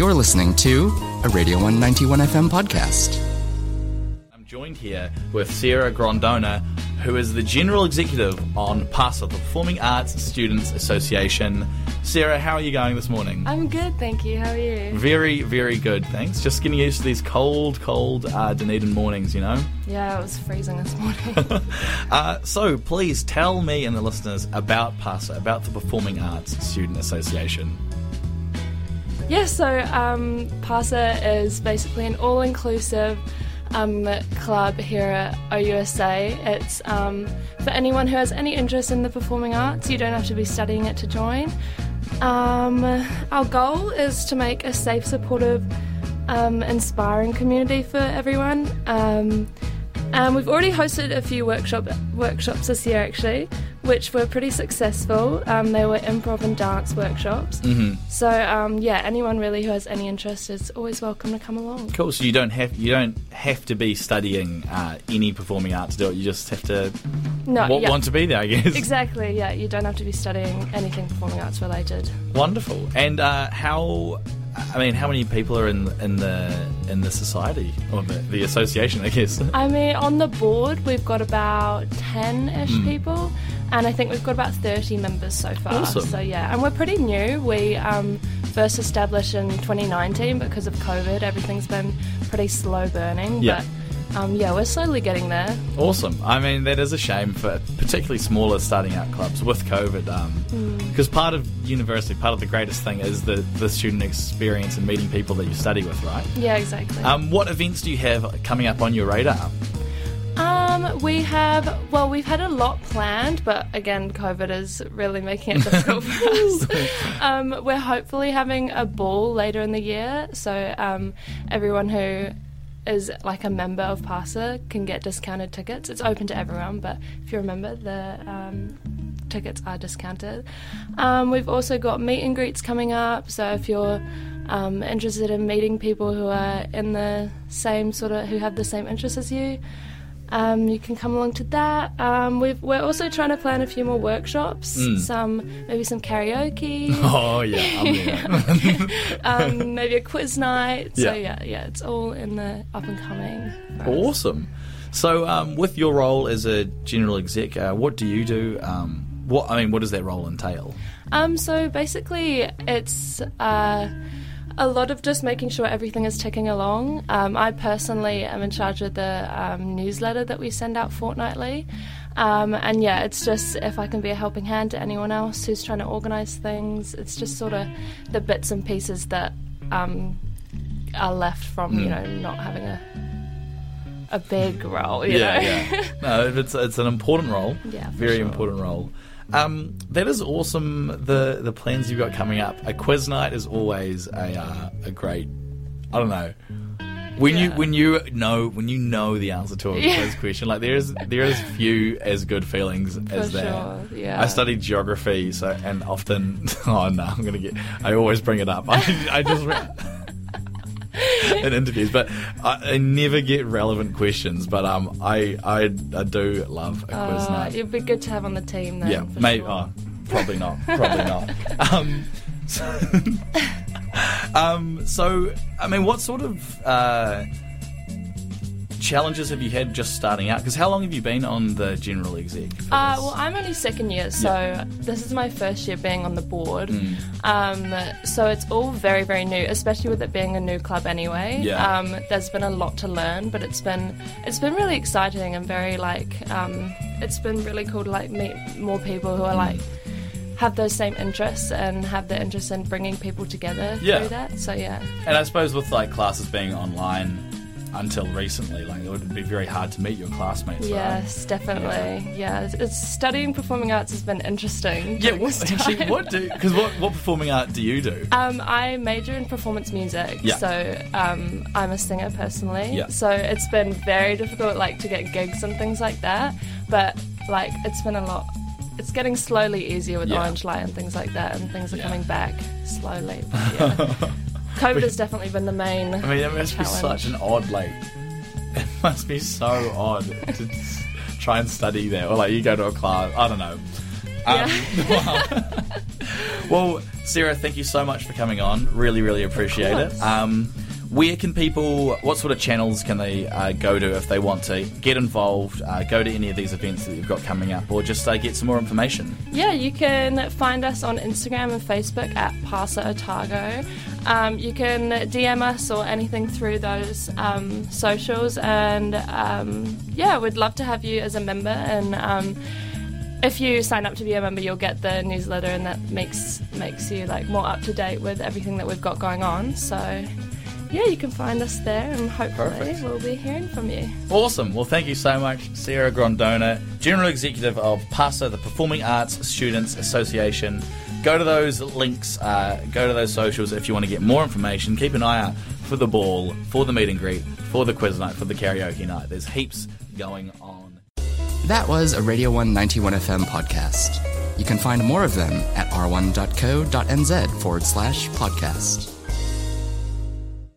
You're listening to a Radio One 91 FM podcast. I'm joined here with Sarah Grondona, who is the General Executive on PASA, the Performing Arts Students Association. Sarah, how are you going this morning? I'm good, thank you. How are you? Very, very good, thanks. Just getting used to these cold, cold uh, Dunedin mornings, you know? Yeah, it was freezing this morning. Uh, so please tell me and the listeners about PASA, about the Performing Arts Student Association. Yeah, so um, PASA is basically an all inclusive um, club here at OUSA. It's um, for anyone who has any interest in the performing arts. You don't have to be studying it to join. Um, our goal is to make a safe, supportive, um, inspiring community for everyone. Um, and we've already hosted a few workshop workshops this year, actually, which were pretty successful. Um, they were improv and dance workshops. Mm-hmm. So um, yeah, anyone really who has any interest is always welcome to come along. Cool. So you don't have you don't have to be studying uh, any performing art to do it. You just have to No, yeah, want to be there, I guess. exactly. Yeah, you don't have to be studying anything performing arts related. Wonderful. And uh, how? I mean, how many people are in in the in the society or the, the association? I guess. I mean, on the board we've got about ten-ish Hmm. people, and I think we've got about thirty members so far. Awesome. So yeah, and we're pretty new. We um, first established in 2019 because of COVID. Everything's been pretty slow burning. Yeah. But um, yeah, we're slowly getting there. Awesome. I mean, that is a shame for particularly smaller starting out clubs with COVID, because part of university, part of the greatest thing is the the student experience and meeting people that you study with, right? Yeah, exactly. Um, what events do you have coming up on your radar? Um, we have well, we've had a lot planned, but again, COVID is really making it difficult for us. Um, we're hopefully having a ball later in the year, so um, everyone who is like a member of PASA can get discounted tickets. It's open to everyone, but if you remember, the um, tickets are discounted. Um, we've also got meet and greets coming up, so if you're um, interested in meeting people who are in the same sort of who have the same interests as you. Um, you can come along to that. Um, we've, we're also trying to plan a few more workshops, Mm. some maybe some karaoke, Oh yeah, um, maybe a quiz night. So Yeah. yeah, yeah, it's all in the up and coming. Awesome. So, um, with your role as a general exec, uh, what do you do? Um, what I mean, what does that role entail? Um, so basically, it's uh, a lot of just making sure everything is ticking along. Um, I personally am in charge of the um, newsletter that we send out fortnightly. Um, and yeah, it's just if I can be a helping hand to anyone else who's trying to organise things, it's just sort of the bits and pieces that um, are left from, you know, not having a a big role, you yeah, know? yeah. No, it's it's an important role. Yeah, very sure. important role. Um, that is awesome. The the plans you've got coming up. A quiz night is always a uh, a great. I don't know. When you when you know when you know the answer to a Yeah. quiz question, like there is there is few as good feelings as that. sure, yeah. I studied geography, so and often oh no, I'm gonna get. I always bring it up. I, I just. in interviews, but I, I never get relevant questions. But um, I I, I do love a quiz Uh, night. it'd be good to have on the team then. Yeah, maybe. sure. Oh, probably not. Probably not. Um, so, um, so I mean, what sort of uh, challenges have you had just starting out? Because how long have you been on the general exec? Uh, well, I'm only second year, so this is my first year being on the board. Mm. Um, so it's all very, very new, especially with it being a new club anyway. Yeah. Um, there's been a lot to learn, but it's been it's been really exciting and very like um, it's been really cool to like meet more people who are Mm. like have those same interests and have the interest in bringing people together Yeah. through that. So yeah. and I suppose with like classes being online until recently, like it would be very hard to meet your classmates. right? Yes, definitely. Yeah, it's, it's studying performing arts has been interesting. Yeah, what, actually, what do? Because what, what performing art do you do? Um, I major in performance music, Yeah. so um, I'm a singer personally. Yeah. So it's been very difficult, like to get gigs and things like that. But like, it's been a lot. It's getting slowly easier with Yeah. Orange Light and things like that, and things are Yeah. coming back slowly. Yeah. COVID has definitely been the main. I mean, it must be such an odd, like, it must be so odd to try and study there, or like you go to a class. I don't know. Um, well, Sarah, thank you so much for coming on. Really, really appreciate it. Um, where can people, what sort of channels can they uh, go to if they want to get involved, uh, go to any of these events that you've got coming up, or just uh, get some more information? Yeah, you can find us on Instagram and Facebook at Pasa Otago. Um, you can DM us or anything through those um, socials, and um, yeah, we'd love to have you as a member. And um, if you sign up to be a member, you'll get the newsletter, and that makes makes you like more up to date with everything that we've got going on. So yeah, you can find us there, and hopefully Perfect. we'll be hearing from you. Awesome. Well, thank you so much, Sarah Grondona, General Executive of PASA, the Performing Arts Students Association. Go to those links, uh, go to those socials if you want to get more information. Keep an eye out for the ball, for the meet and greet, for the quiz night, for the karaoke night. There's heaps going on. That was a Radio One 91 FM podcast. You can find more of them at r1.co.nz forward slash podcast.